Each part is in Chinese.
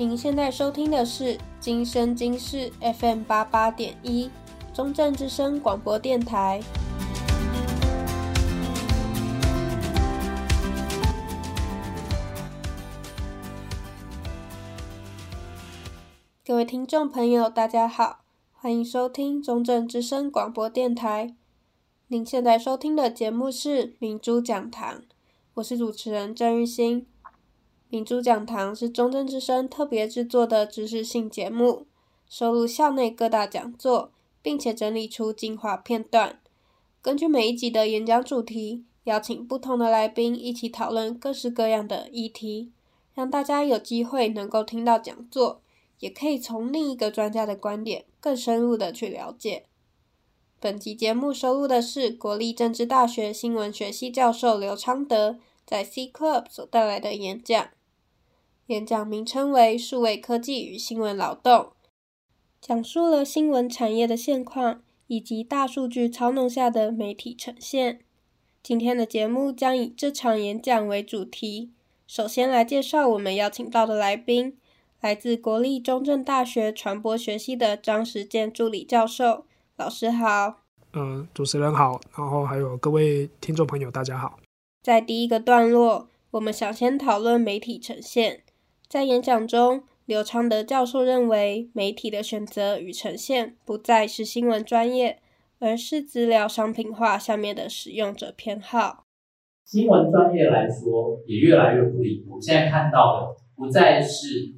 您现在收听的是今生今世 FM 八八点一中正之声广播电台。各位听众朋友，大家好，欢迎收听中正之声广播电台。您现在收听的节目是明珠讲堂，我是主持人郑玉兴。明珠讲堂是中正之声特别制作的知识性节目，收录校内各大讲座，并且整理出精华片段。根据每一集的演讲主题，邀请不同的来宾一起讨论各式各样的议题，让大家有机会能够听到讲座，也可以从另一个专家的观点更深入的去了解。本集节目收录的是国立政治大学新闻学系教授刘昌德在 C Club 所带来的演讲。演讲名称为《数位科技与新闻劳动》，讲述了新闻产业的现况以及大数据操弄下的媒体呈现。今天的节目将以这场演讲为主题。首先来介绍我们邀请到的来宾，来自国立中正大学传播学系的张时健助理教授。老师好。嗯、呃，主持人好，然后还有各位听众朋友，大家好。在第一个段落，我们想先讨论媒体呈现。在演讲中，刘昌德教授认为，媒体的选择与呈现不再是新闻专业，而是资料商品化下面的使用者偏好。新闻专业来说，也越来越不理。我现在看到的，不再是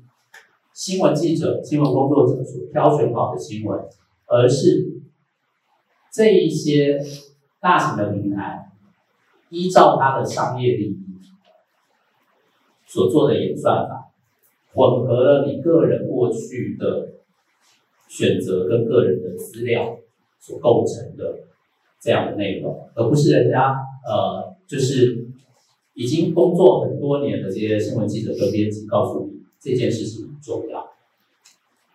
新闻记者、新闻工作者所挑选好的新闻，而是这一些大型的平台依照它的商业利益所做的演算法。混合了你个人过去的选择跟个人的资料所构成的这样的内容，而不是人家呃，就是已经工作很多年的这些新闻记者跟编辑告诉你这件事情很重要。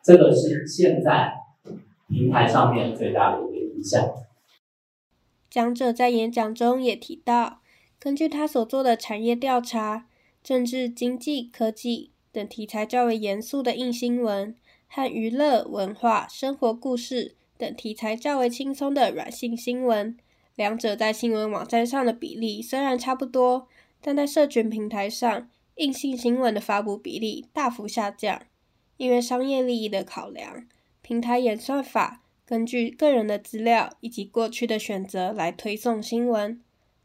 这个是现在平台上面最大的一个影响。讲者在演讲中也提到，根据他所做的产业调查，政治、经济、科技。等题材较为严肃的硬新闻，和娱乐、文化、生活故事等题材较为轻松的软性新闻，两者在新闻网站上的比例虽然差不多，但在社群平台上，硬性新闻的发布比例大幅下降，因为商业利益的考量，平台演算法根据个人的资料以及过去的选择来推送新闻。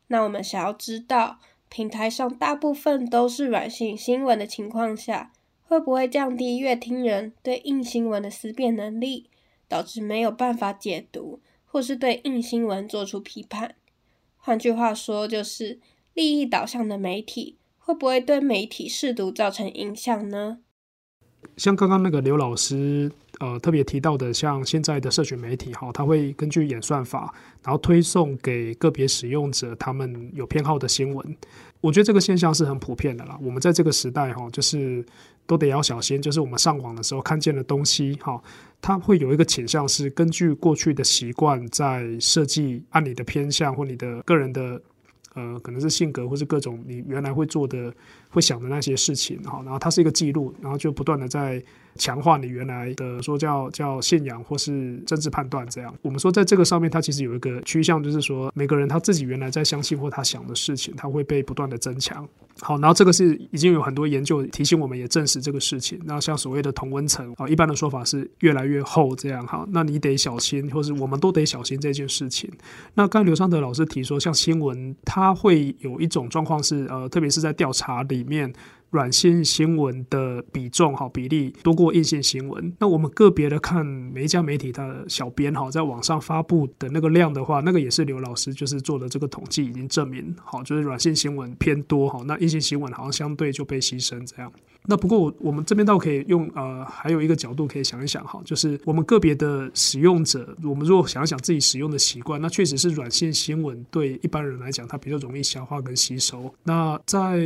那我们想要知道，平台上大部分都是软性新闻的情况下，会不会降低阅听人对硬新闻的思辨能力，导致没有办法解读，或是对硬新闻做出批判？换句话说，就是利益导向的媒体会不会对媒体识读造成影响呢？像刚刚那个刘老师。呃，特别提到的，像现在的社群媒体哈，它会根据演算法，然后推送给个别使用者他们有偏好的新闻。我觉得这个现象是很普遍的啦。我们在这个时代哈，就是都得要小心，就是我们上网的时候看见的东西哈，它会有一个倾向是根据过去的习惯在设计，按你的偏向或你的个人的呃，可能是性格或是各种你原来会做的、会想的那些事情哈，然后它是一个记录，然后就不断的在。强化你原来的说叫叫信仰或是政治判断这样，我们说在这个上面，它其实有一个趋向，就是说每个人他自己原来在相信或他想的事情，他会被不断的增强。好，然后这个是已经有很多研究提醒我们，也证实这个事情。那像所谓的同温层啊，一般的说法是越来越厚这样哈，那你得小心，或是我们都得小心这件事情。那刚刘昌德老师提说，像新闻，它会有一种状况是呃，特别是在调查里里面。软性新闻的比重哈比例多过硬性新闻。那我们个别的看每一家媒体的小编哈在网上发布的那个量的话，那个也是刘老师就是做的这个统计已经证明好，就是软性新闻偏多哈，那硬性新闻好像相对就被牺牲这样。那不过我我们这边倒可以用呃还有一个角度可以想一想哈，就是我们个别的使用者，我们如果想想自己使用的习惯，那确实是软性新闻对一般人来讲它比较容易消化跟吸收。那在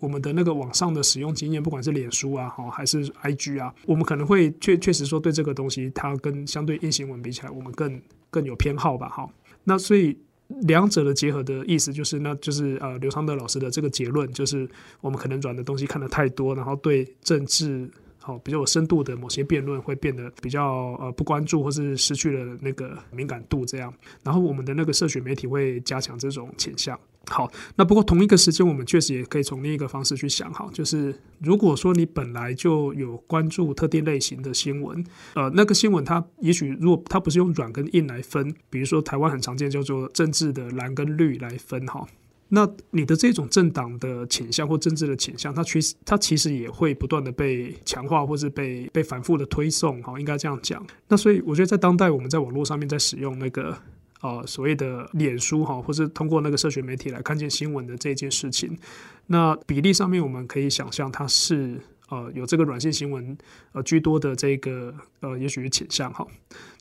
我们的那个网上的使用经验，不管是脸书啊哈还是 IG 啊，我们可能会确确实说对这个东西它跟相对硬新闻比起来，我们更更有偏好吧哈。那所以。两者的结合的意思就是，那就是呃，刘昌德老师的这个结论就是，我们可能软的东西看得太多，然后对政治好比较有深度的某些辩论会变得比较呃不关注，或是失去了那个敏感度这样。然后我们的那个社群媒体会加强这种倾向。好，那不过同一个时间，我们确实也可以从另一个方式去想，哈，就是如果说你本来就有关注特定类型的新闻，呃，那个新闻它也许如果它不是用软跟硬来分，比如说台湾很常见叫做政治的蓝跟绿来分，哈，那你的这种政党的倾向或政治的倾向，它其实它其实也会不断的被强化，或是被被反复的推送，哈，应该这样讲。那所以我觉得在当代我们在网络上面在使用那个。呃，所谓的脸书哈，或是通过那个社群媒体来看见新闻的这件事情，那比例上面我们可以想象，它是呃有这个软性新闻呃居多的这个呃，也许是倾向哈。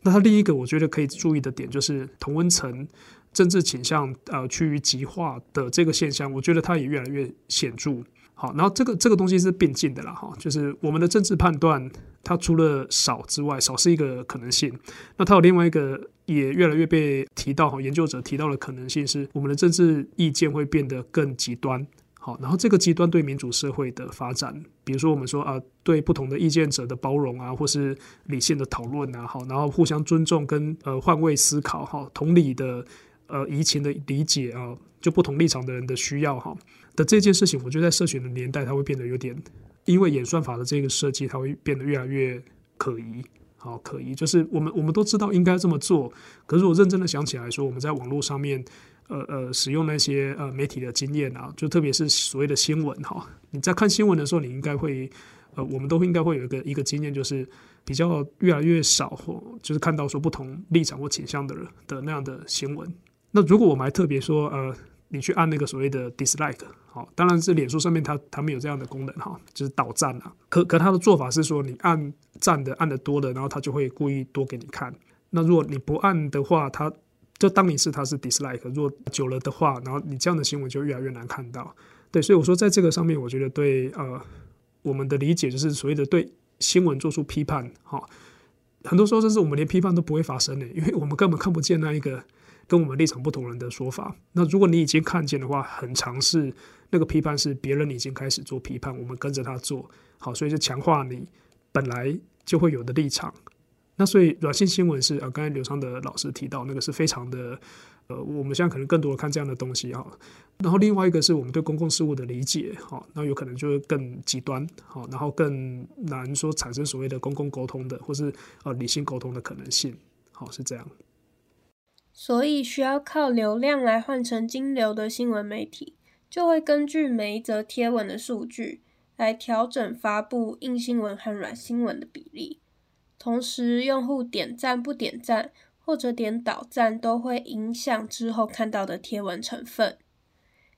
那它另一个我觉得可以注意的点就是同温层政治倾向呃趋于极化的这个现象，我觉得它也越来越显著。好，然后这个这个东西是并进的啦哈，就是我们的政治判断，它除了少之外，少是一个可能性。那它有另外一个也越来越被提到哈，研究者提到的可能性是，我们的政治意见会变得更极端。好，然后这个极端对民主社会的发展，比如说我们说啊，对不同的意见者的包容啊，或是理性的讨论啊，好，然后互相尊重跟呃换位思考哈，同理的呃移情的理解啊，就不同立场的人的需要哈。这件事情，我觉得在社群的年代，它会变得有点，因为演算法的这个设计，它会变得越来越可疑。好，可疑就是我们我们都知道应该这么做，可是我认真的想起来说，我们在网络上面，呃呃，使用那些呃媒体的经验啊，就特别是所谓的新闻哈，你在看新闻的时候，你应该会，呃，我们都应该会有一个一个经验，就是比较越来越少或就是看到说不同立场或倾向的人的那样的新闻。那如果我们还特别说，呃。你去按那个所谓的 dislike，好，当然是脸书上面它它没有这样的功能哈，就是倒赞啊。可可它的做法是说，你按赞的按的多的，然后它就会故意多给你看。那如果你不按的话，它就当你是它是 dislike。如果久了的话，然后你这样的新闻就越来越难看到。对，所以我说在这个上面，我觉得对呃我们的理解就是所谓的对新闻做出批判哈，很多时候甚至我们连批判都不会发生的，因为我们根本看不见那一个。跟我们立场不同人的说法，那如果你已经看见的话，很常是那个批判是别人已经开始做批判，我们跟着他做好，所以就强化你本来就会有的立场。那所以软性新闻是啊，刚才刘昌的老师提到那个是非常的呃，我们现在可能更多的看这样的东西哈。然后另外一个是我们对公共事务的理解哈，那有可能就会更极端好，然后更难说产生所谓的公共沟通的或是呃理性沟通的可能性，好，是这样。所以，需要靠流量来换成金流的新闻媒体，就会根据每一则贴文的数据来调整发布硬新闻和软新闻的比例。同时，用户点赞不点赞或者点倒赞，都会影响之后看到的贴文成分。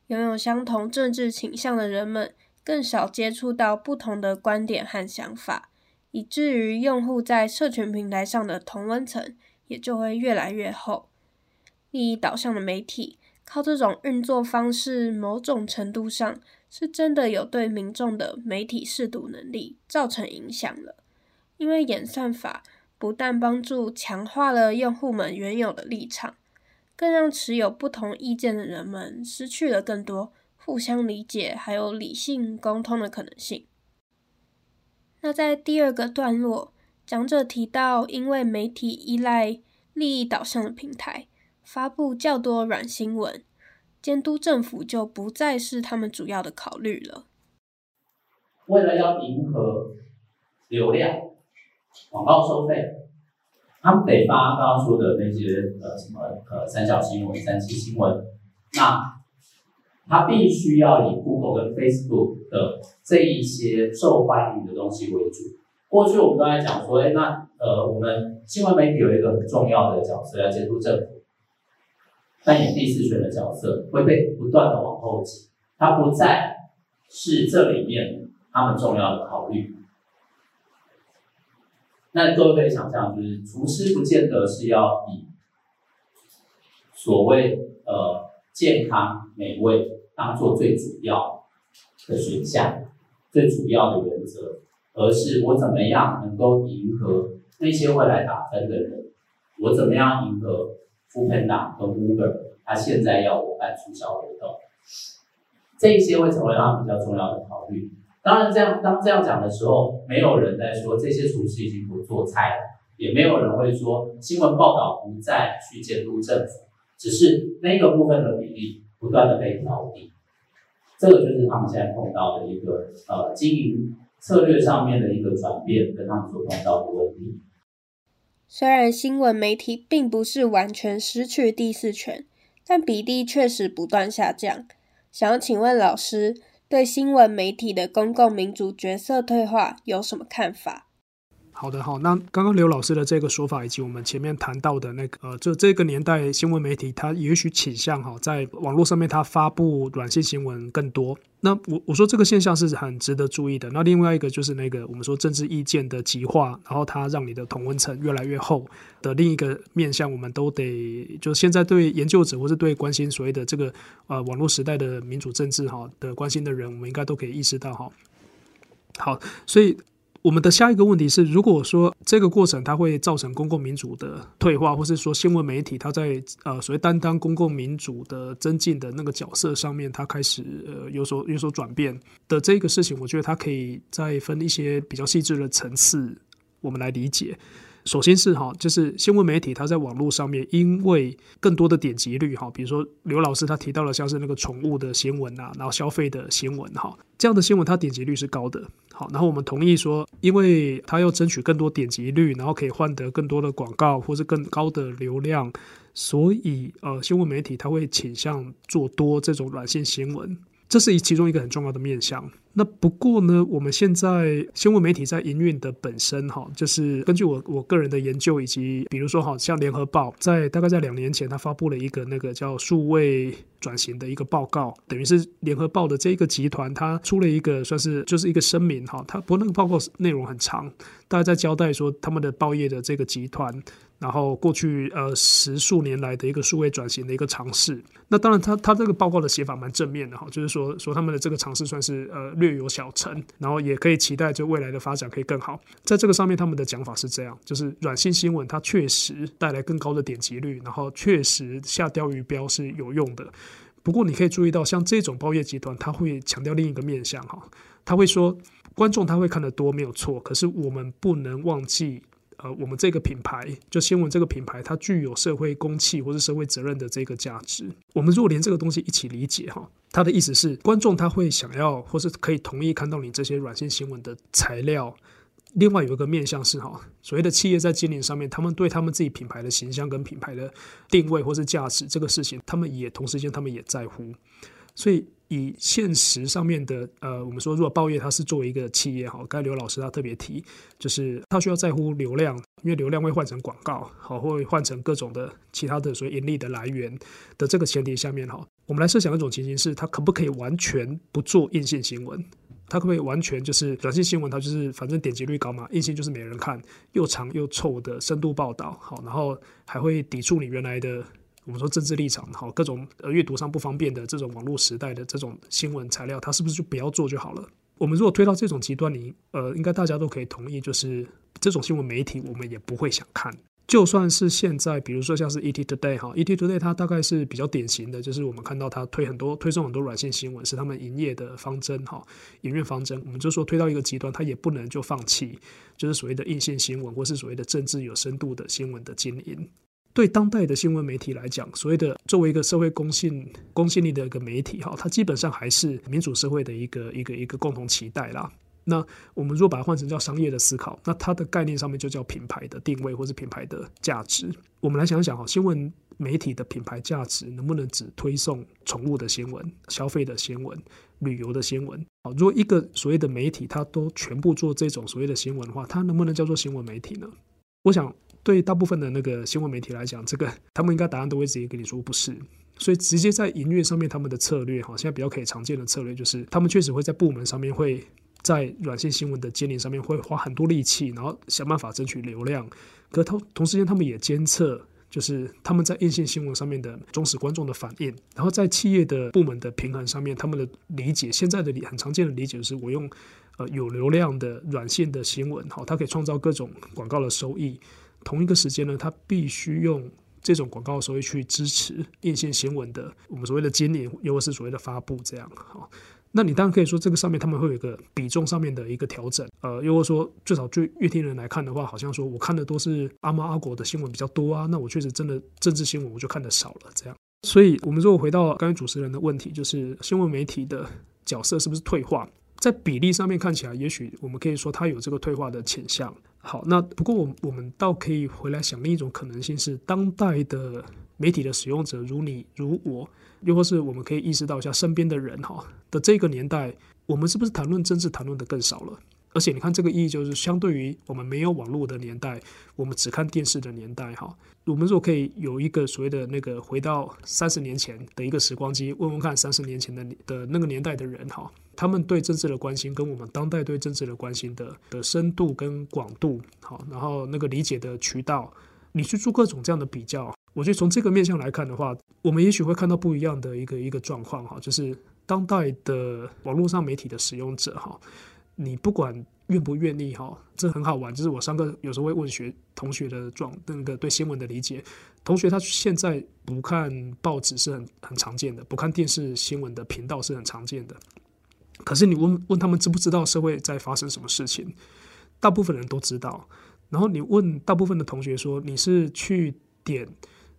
拥有相同政治倾向的人们，更少接触到不同的观点和想法，以至于用户在社群平台上的同温层也就会越来越厚。利益导向的媒体靠这种运作方式，某种程度上是真的有对民众的媒体识读能力造成影响了。因为演算法不但帮助强化了用户们原有的立场，更让持有不同意见的人们失去了更多互相理解还有理性沟通的可能性。那在第二个段落，讲者提到，因为媒体依赖利益导向的平台。发布较多软新闻，监督政府就不再是他们主要的考虑了。为了要迎合流量、广告收费，他们得发刚刚说的那些呃什么呃三小新闻、三七新闻，那他必须要以 Google 跟 Facebook 的这一些受欢迎的东西为主。过去我们都在讲说，哎，那呃我们新闻媒体有一个很重要的角色，要监督政府。扮演第四权的角色会被不断的往后挤，它不再是这里面他们重要的考虑。那各位可以想象，就是厨师不见得是要以所谓呃健康美味当做最主要的选项、最主要的原则，而是我怎么样能够迎合那些会来打分的人，我怎么样迎合。F o o p a n d a 和 Uber，他现在要我办促销活动，这一些会成为他比较重要的考虑。当然，这样当这样讲的时候，没有人在说这些厨师已经不做菜了，也没有人会说新闻报道不再去监督政府，只是那个部分的比例不断的被调低。这个就是他们现在碰到的一个呃经营策略上面的一个转变，跟他们所碰到的问题。虽然新闻媒体并不是完全失去第四权，但比例确实不断下降。想要请问老师，对新闻媒体的公共民主角色退化有什么看法？好的，好，那刚刚刘老师的这个说法，以及我们前面谈到的那个，呃，就这个年代新闻媒体，它也许倾向哈，在网络上面它发布软性新闻更多。那我我说这个现象是很值得注意的。那另外一个就是那个我们说政治意见的极化，然后它让你的同温层越来越厚的另一个面向，我们都得就现在对研究者或是对关心所谓的这个呃网络时代的民主政治哈的关心的人，我们应该都可以意识到哈。好，所以。我们的下一个问题是，如果说这个过程它会造成公共民主的退化，或是说新闻媒体它在呃所谓担当公共民主的增进的那个角色上面，它开始呃有所有所转变的这个事情，我觉得它可以再分一些比较细致的层次，我们来理解。首先是哈，就是新闻媒体它在网络上面，因为更多的点击率哈，比如说刘老师他提到了像是那个宠物的新闻啊，然后消费的新闻哈，这样的新闻它点击率是高的。好，然后我们同意说，因为它要争取更多点击率，然后可以换得更多的广告或是更高的流量，所以呃，新闻媒体它会倾向做多这种软性新闻。这是其中一个很重要的面向。那不过呢，我们现在新闻媒体在营运的本身，哈，就是根据我我个人的研究，以及比如说，好像联合报在大概在两年前，他发布了一个那个叫数位转型的一个报告，等于是联合报的这个集团，他出了一个算是就是一个声明，哈，他不过那个报告内容很长，大概在交代说他们的报业的这个集团。然后过去呃十数年来的一个数位转型的一个尝试，那当然他他这个报告的写法蛮正面的哈，就是说说他们的这个尝试算是呃略有小成，然后也可以期待就未来的发展可以更好。在这个上面他们的讲法是这样，就是软性新闻它确实带来更高的点击率，然后确实下钓鱼标是有用的。不过你可以注意到，像这种报业集团，他会强调另一个面向哈，他会说观众他会看得多没有错，可是我们不能忘记。呃，我们这个品牌就新闻这个品牌，它具有社会公器或是社会责任的这个价值。我们如果连这个东西一起理解哈，它的意思是观众他会想要或是可以同意看到你这些软性新闻的材料。另外有一个面向是哈，所谓的企业在经营上面，他们对他们自己品牌的形象跟品牌的定位或是价值这个事情，他们也同时间他们也在乎，所以。以现实上面的，呃，我们说，如果报业它是作为一个企业哈，刚才刘老师他特别提，就是他需要在乎流量，因为流量会换成广告，好，会换成各种的其他的所谓盈利的来源的这个前提下面哈，我们来设想一种情形是，他可不可以完全不做硬性新闻？他可不可以完全就是软性新闻？它就是反正点击率高嘛，硬性就是没人看，又长又臭的深度报道，好，然后还会抵触你原来的。我们说政治立场好，各种呃阅读上不方便的这种网络时代的这种新闻材料，它是不是就不要做就好了？我们如果推到这种极端，你呃，应该大家都可以同意，就是这种新闻媒体我们也不会想看。就算是现在，比如说像是 ET Today 哈，ET Today 它大概是比较典型的，就是我们看到它推很多推送很多软性新闻，是他们营业的方针哈，营运方针。我们就说推到一个极端，它也不能就放弃，就是所谓的硬性新闻，或是所谓的政治有深度的新闻的经营。对当代的新闻媒体来讲，所谓的作为一个社会公信、公信力的一个媒体，哈，它基本上还是民主社会的一个一个一个共同期待啦。那我们如果把它换成叫商业的思考，那它的概念上面就叫品牌的定位或是品牌的价值。我们来想想哈，新闻媒体的品牌价值能不能只推送宠物的新闻、消费的新闻、旅游的新闻？好，如果一个所谓的媒体它都全部做这种所谓的新闻的话，它能不能叫做新闻媒体呢？我想。对大部分的那个新闻媒体来讲，这个他们应该答案都会直接跟你说不是，所以直接在营运上面，他们的策略哈，现在比较可以常见的策略就是，他们确实会在部门上面会在软性新闻的建立上面会花很多力气，然后想办法争取流量。可同同时间，他们也监测，就是他们在硬性新闻上面的忠实观众的反应，然后在企业的部门的平衡上面，他们的理解，现在的理很常见的理解就是，我用呃有流量的软性的新闻，好，它可以创造各种广告的收益。同一个时间呢，他必须用这种广告收益去支持硬性新闻的我们所谓的经营，又或是所谓的发布这样。好，那你当然可以说这个上面他们会有一个比重上面的一个调整，呃，又或说最少对阅听人来看的话，好像说我看的都是阿猫阿狗的新闻比较多啊，那我确实真的政治新闻我就看得少了这样。所以，我们如果回到刚才主持人的问题，就是新闻媒体的角色是不是退化？在比例上面看起来，也许我们可以说它有这个退化的倾向。好，那不过我我们倒可以回来想另一种可能性是，当代的媒体的使用者，如你如我。又或是我们可以意识到一下身边的人哈的这个年代，我们是不是谈论政治谈论的更少了？而且你看这个意义就是相对于我们没有网络的年代，我们只看电视的年代哈，我们如果可以有一个所谓的那个回到三十年前的一个时光机，问问看三十年前的的那个年代的人哈，他们对政治的关心跟我们当代对政治的关心的的深度跟广度好，然后那个理解的渠道，你去做各种这样的比较。我觉得从这个面向来看的话，我们也许会看到不一样的一个一个状况哈，就是当代的网络上媒体的使用者哈，你不管愿不愿意哈，这很好玩。就是我上课有时候会问学同学的状那个对新闻的理解，同学他现在不看报纸是很很常见的，不看电视新闻的频道是很常见的。可是你问问他们知不知道社会在发生什么事情，大部分人都知道。然后你问大部分的同学说，你是去点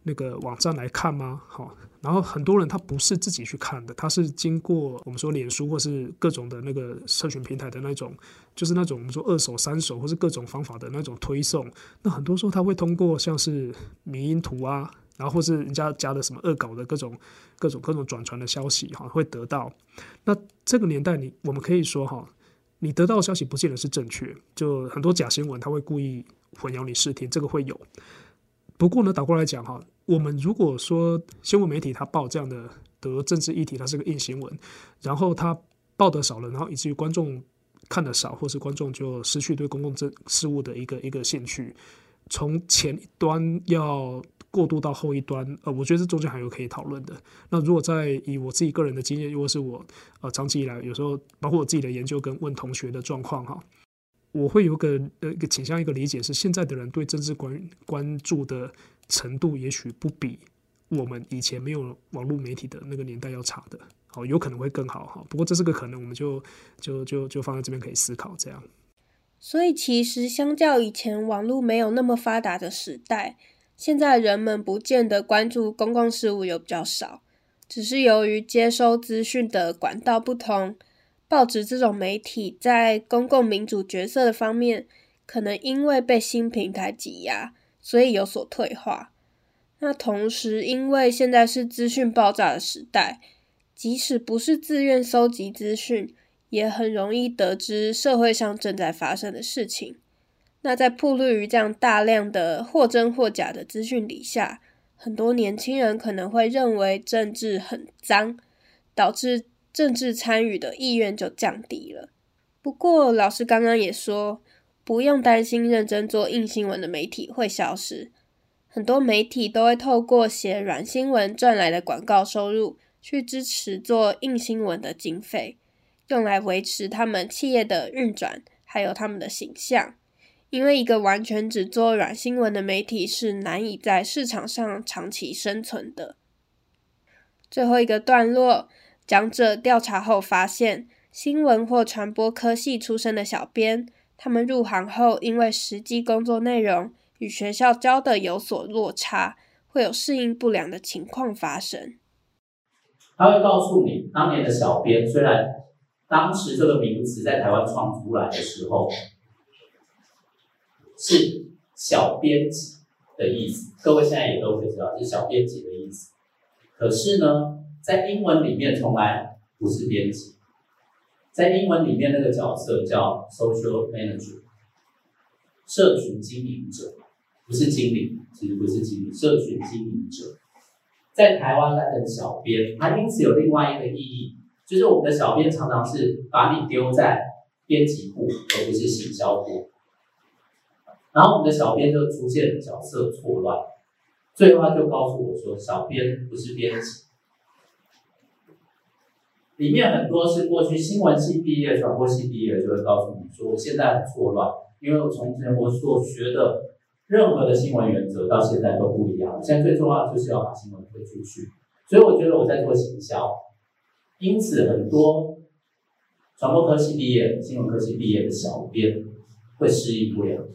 那个网站来看吗？好，然后很多人他不是自己去看的，他是经过我们说脸书或是各种的那个社群平台的那种，就是那种我们说二手、三手或是各种方法的那种推送。那很多时候他会通过像是迷因图啊，然后或是人家加的什么恶搞的各种、各种、各种转传的消息哈，会得到。那这个年代你我们可以说哈，你得到的消息不见得是正确，就很多假新闻他会故意混淆你视听，这个会有。不过呢，倒过来讲哈，我们如果说新闻媒体它报这样的的政治议题，它是个硬新闻，然后它报得少了，然后以至于观众看得少，或是观众就失去对公共政事务的一个一个兴趣，从前一端要过渡到后一端，呃，我觉得这中间还有可以讨论的。那如果在以我自己个人的经验，如果是我呃长期以来有时候包括我自己的研究跟问同学的状况哈。我会有个呃一个倾向一个理解是，现在的人对政治关关注的程度，也许不比我们以前没有网络媒体的那个年代要差的，好，有可能会更好哈。不过这是个可能，我们就就就就放在这边可以思考这样。所以其实相较以前网络没有那么发达的时代，现在人们不见得关注公共事务有比较少，只是由于接收资讯的管道不同。报纸这种媒体在公共民主角色的方面，可能因为被新平台挤压，所以有所退化。那同时，因为现在是资讯爆炸的时代，即使不是自愿搜集资讯，也很容易得知社会上正在发生的事情。那在暴露于这样大量的或真或假的资讯底下，很多年轻人可能会认为政治很脏，导致。政治参与的意愿就降低了。不过，老师刚刚也说，不用担心认真做硬新闻的媒体会消失。很多媒体都会透过写软新闻赚来的广告收入，去支持做硬新闻的经费，用来维持他们企业的运转，还有他们的形象。因为一个完全只做软新闻的媒体是难以在市场上长期生存的。最后一个段落。讲者调查后发现，新闻或传播科系出身的小编，他们入行后，因为实际工作内容与学校教的有所落差，会有适应不良的情况发生。他会告诉你，当年的小编虽然当时这个名词在台湾创出来的时候是小编辑的意思，各位现在也都会知道是小编辑的意思，可是呢，在英文里面从来不是编辑，在英文里面那个角色叫 social manager，社群经营者，不是经理，其实不是经理，社群经营者。在台湾来的小编，它因此有另外一个意义，就是我们的小编常常是把你丢在编辑部，而不是行销部，然后我们的小编就出现角色错乱，最后他就告诉我说，小编不是编辑。里面很多是过去新闻系毕业、传播系毕业，就会告诉你说，我现在很错乱，因为我从前我所学的任何的新闻原则到现在都不一样。现在最重要的就是要把新闻推出去，所以我觉得我在做行销，因此很多传播科系毕业、新闻科系毕业的小编会适应不了，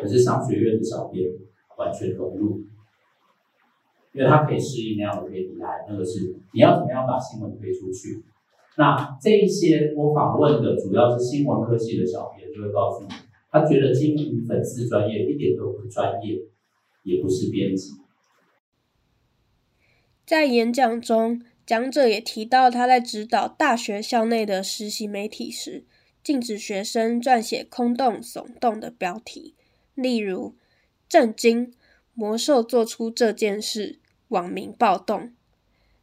可是商学院的小编。完全融入，因为他可以适应那样的 KPI，那个是你要怎么样把新闻推出去。那这一些我访问的主要是新闻科系的小编，就会告诉你，他觉得经营粉丝专业一点都不专业，也不是编辑。在演讲中，讲者也提到，他在指导大学校内的实习媒体时，禁止学生撰写空洞、耸动的标题，例如“震惊魔兽做出这件事，网民暴动”。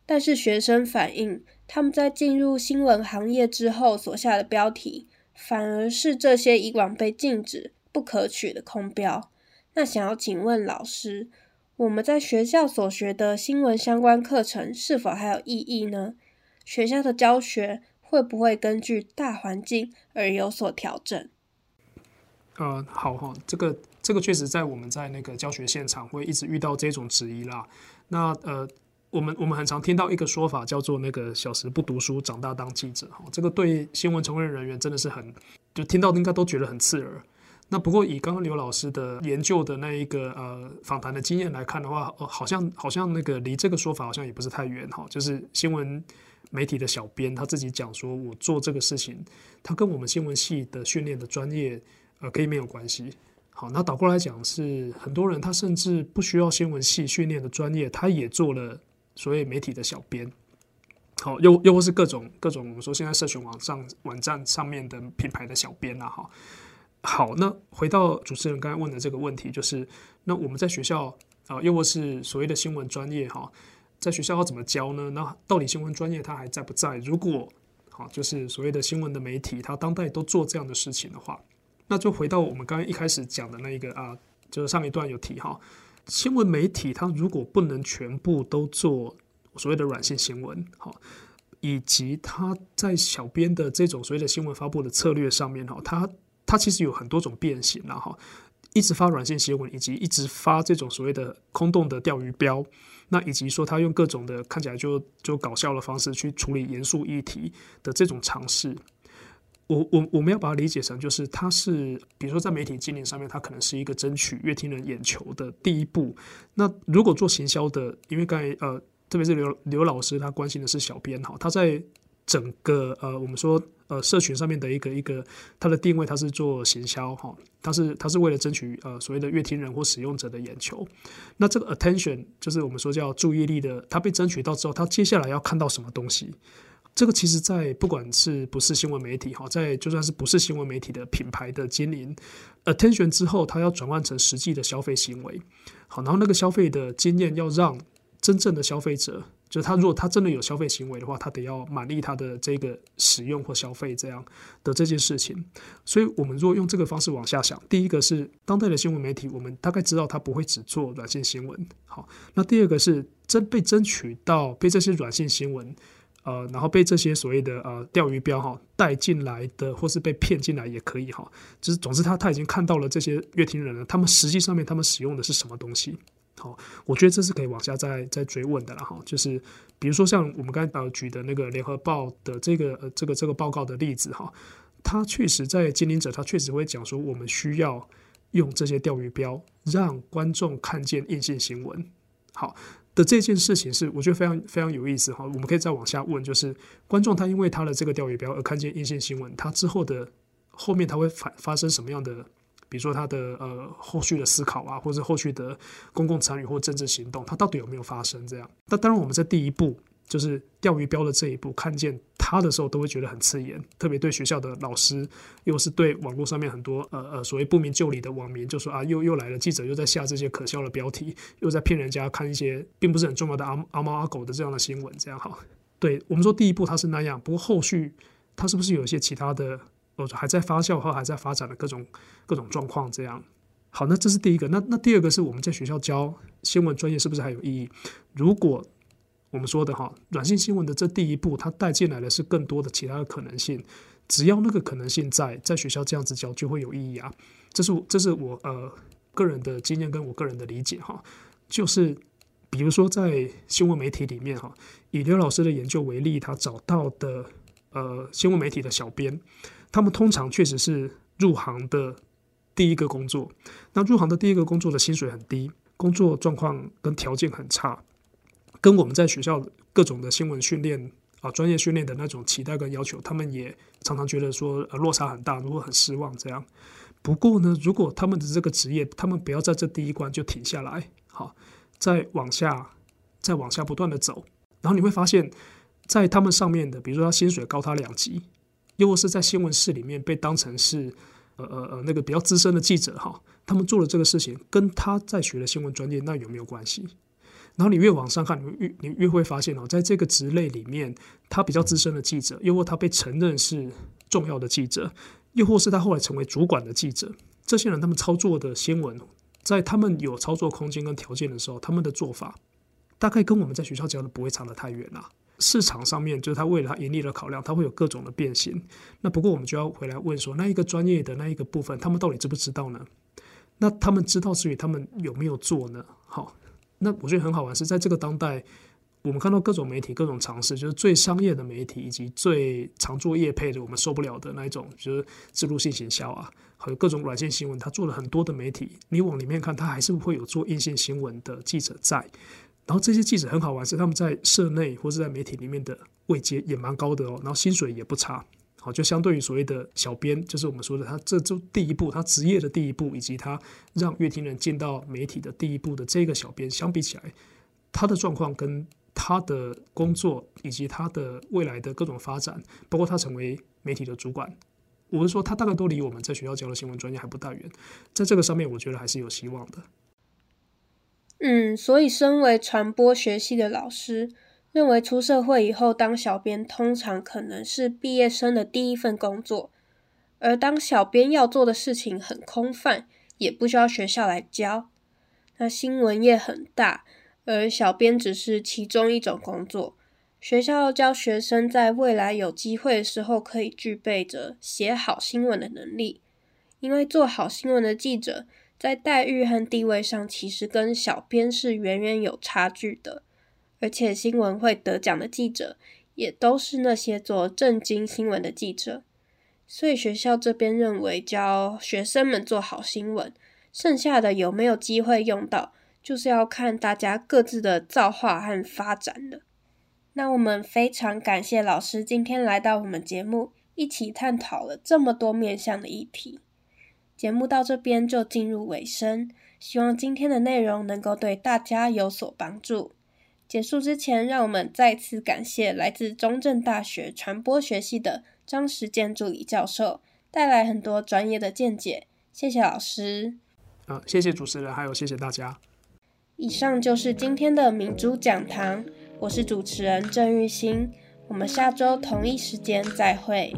但是学生反映，他们在进入新闻行业之后所下的标题，反而是这些以往被禁止、不可取的空标。那想要请问老师，我们在学校所学的新闻相关课程是否还有意义呢？学校的教学会不会根据大环境而有所调整？呃，好哈，这个这个确实在我们在那个教学现场会一直遇到这种质疑啦。那呃，我们我们很常听到一个说法叫做那个小时不读书，长大当记者哈，这个对新闻从业人员真的是很，就听到应该都觉得很刺耳。那不过以刚刚刘老师的研究的那一个呃访谈的经验来看的话，呃，好像好像那个离这个说法好像也不是太远哈。就是新闻媒体的小编他自己讲说，我做这个事情，他跟我们新闻系的训练的专业呃可以没有关系。好，那倒过来讲是很多人他甚至不需要新闻系训练的专业，他也做了所谓媒体的小编。好，又又或是各种各种我们说现在社群网上网站上面的品牌的小编啊哈。好，那回到主持人刚才问的这个问题，就是那我们在学校啊、又或是所谓的新闻专业哈，在学校要怎么教呢？那到底新闻专业它还在不在？如果好，就是所谓的新闻的媒体，它当代都做这样的事情的话，那就回到我们刚刚一开始讲的那一个啊，就是上一段有提哈，新闻媒体它如果不能全部都做所谓的软性新闻，好，以及它在小编的这种所谓的新闻发布的策略上面哈，它它其实有很多种变形，然后一直发软性新闻，以及一直发这种所谓的空洞的钓鱼标，那以及说他用各种的看起来就就搞笑的方式去处理严肃议题的这种尝试，我我我们要把它理解成就是它是，比如说在媒体经营上面，它可能是一个争取乐听人眼球的第一步。那如果做行销的，因为刚才呃，特别是刘刘老师他关心的是小编哈，他在。整个呃，我们说呃，社群上面的一个一个他的定位，他是做行销哈，他是他是为了争取呃所谓的乐听人或使用者的眼球。那这个 attention 就是我们说叫注意力的，他被争取到之后，他接下来要看到什么东西？这个其实在不管是不是新闻媒体哈，在就算是不是新闻媒体的品牌的经营 attention 之后，它要转换成实际的消费行为。好，然后那个消费的经验要让真正的消费者。就是他，如果他真的有消费行为的话，他得要满意他的这个使用或消费这样的这件事情。所以，我们如果用这个方式往下想，第一个是当代的新闻媒体，我们大概知道他不会只做软性新闻。好，那第二个是真被争取到被这些软性新闻，呃，然后被这些所谓的呃钓鱼标哈带进来的，或是被骗进来也可以哈。就是总之他他已经看到了这些乐听人了，他们实际上面他们使用的是什么东西？好，我觉得这是可以往下再再追问的了哈。就是比如说像我们刚才举的那个联合报的这个呃这个这个报告的例子哈，他确实在经营者，他确实会讲说，我们需要用这些钓鱼标，让观众看见硬性新闻。好的这件事情是我觉得非常非常有意思哈。我们可以再往下问，就是观众他因为他的这个钓鱼标而看见硬性新闻，他之后的后面他会发发生什么样的？比如说他的呃后续的思考啊，或者后续的公共参与或政治行动，他到底有没有发生这样？那当然，我们在第一步就是钓鱼标的这一步，看见他的时候，都会觉得很刺眼，特别对学校的老师，又是对网络上面很多呃呃所谓不明就里的网民，就说啊，又又来了，记者又在下这些可笑的标题，又在骗人家看一些并不是很重要的阿阿猫阿狗的这样的新闻，这样哈。对我们说第一步他是那样，不过后续他是不是有一些其他的？还在发酵和还在发展的各种各种状况，这样好。那这是第一个。那那第二个是我们在学校教新闻专业是不是还有意义？如果我们说的哈，软性新闻的这第一步，它带进来的是更多的其他的可能性。只要那个可能性在，在学校这样子教就会有意义啊。这是这是我呃个人的经验跟我个人的理解哈。就是比如说在新闻媒体里面哈，以刘老师的研究为例，他找到的。呃新闻媒体的小编，他们通常确实是入行的第一个工作。那入行的第一个工作的薪水很低，工作状况跟条件很差，跟我们在学校各种的新闻训练啊、专业训练的那种期待跟要求，他们也常常觉得说呃落差很大，如果很失望这样。不过呢，如果他们的这个职业，他们不要在这第一关就停下来，好，再往下，再往下不断的走，然后你会发现，在他们上面的，比如说他薪水高他两级，又或是在新闻室里面被当成是呃呃呃那个比较资深的记者哈，他们做的这个事情跟他在学的新闻专业那有没有关系？然后你越往上看，你越你越会发现哦，在这个职类里面，他比较资深的记者，又或他被承认是重要的记者。又或是他后来成为主管的记者，这些人他们操作的新闻，在他们有操作空间跟条件的时候，他们的做法大概跟我们在学校教的不会差得太远啦。市场上面就是他为了他盈利的考量，他会有各种的变形。那不过我们就要回来问说，那一个专业的那一个部分，他们到底知不知道呢？那他们知道之余，他们有没有做呢？好，那我觉得很好玩是在这个当代。我们看到各种媒体各种尝试，就是最商业的媒体以及最常做业配的，我们受不了的那一种，就是置入性行销啊，还有各种软性新闻，他做了很多的媒体。你往里面看，他还是会有做硬性新闻的记者在。然后这些记者很好玩，是他们在社内或是在媒体里面的位阶也蛮高的哦，然后薪水也不差。好，就相对于所谓的小编，就是我们说的他这就第一步，他职业的第一步，以及他让乐听人进到媒体的第一步的这个小编，相比起来，他的状况跟他的工作以及他的未来的各种发展，包括他成为媒体的主管，我是说，他大概都离我们在学校教的新闻专业还不大远，在这个上面，我觉得还是有希望的。嗯，所以身为传播学系的老师，认为出社会以后当小编，通常可能是毕业生的第一份工作，而当小编要做的事情很空泛，也不需要学校来教。那新闻业很大。而小编只是其中一种工作，学校要教学生在未来有机会的时候，可以具备着写好新闻的能力。因为做好新闻的记者，在待遇和地位上，其实跟小编是远远有差距的。而且新闻会得奖的记者，也都是那些做正经新闻的记者。所以学校这边认为，教学生们做好新闻，剩下的有没有机会用到？就是要看大家各自的造化和发展了。那我们非常感谢老师今天来到我们节目，一起探讨了这么多面向的议题。节目到这边就进入尾声，希望今天的内容能够对大家有所帮助。结束之前，让我们再次感谢来自中正大学传播学系的张时健助理教授，带来很多专业的见解。谢谢老师。啊，谢谢主持人，还有谢谢大家。以上就是今天的明珠讲堂，我是主持人郑玉兴，我们下周同一时间再会。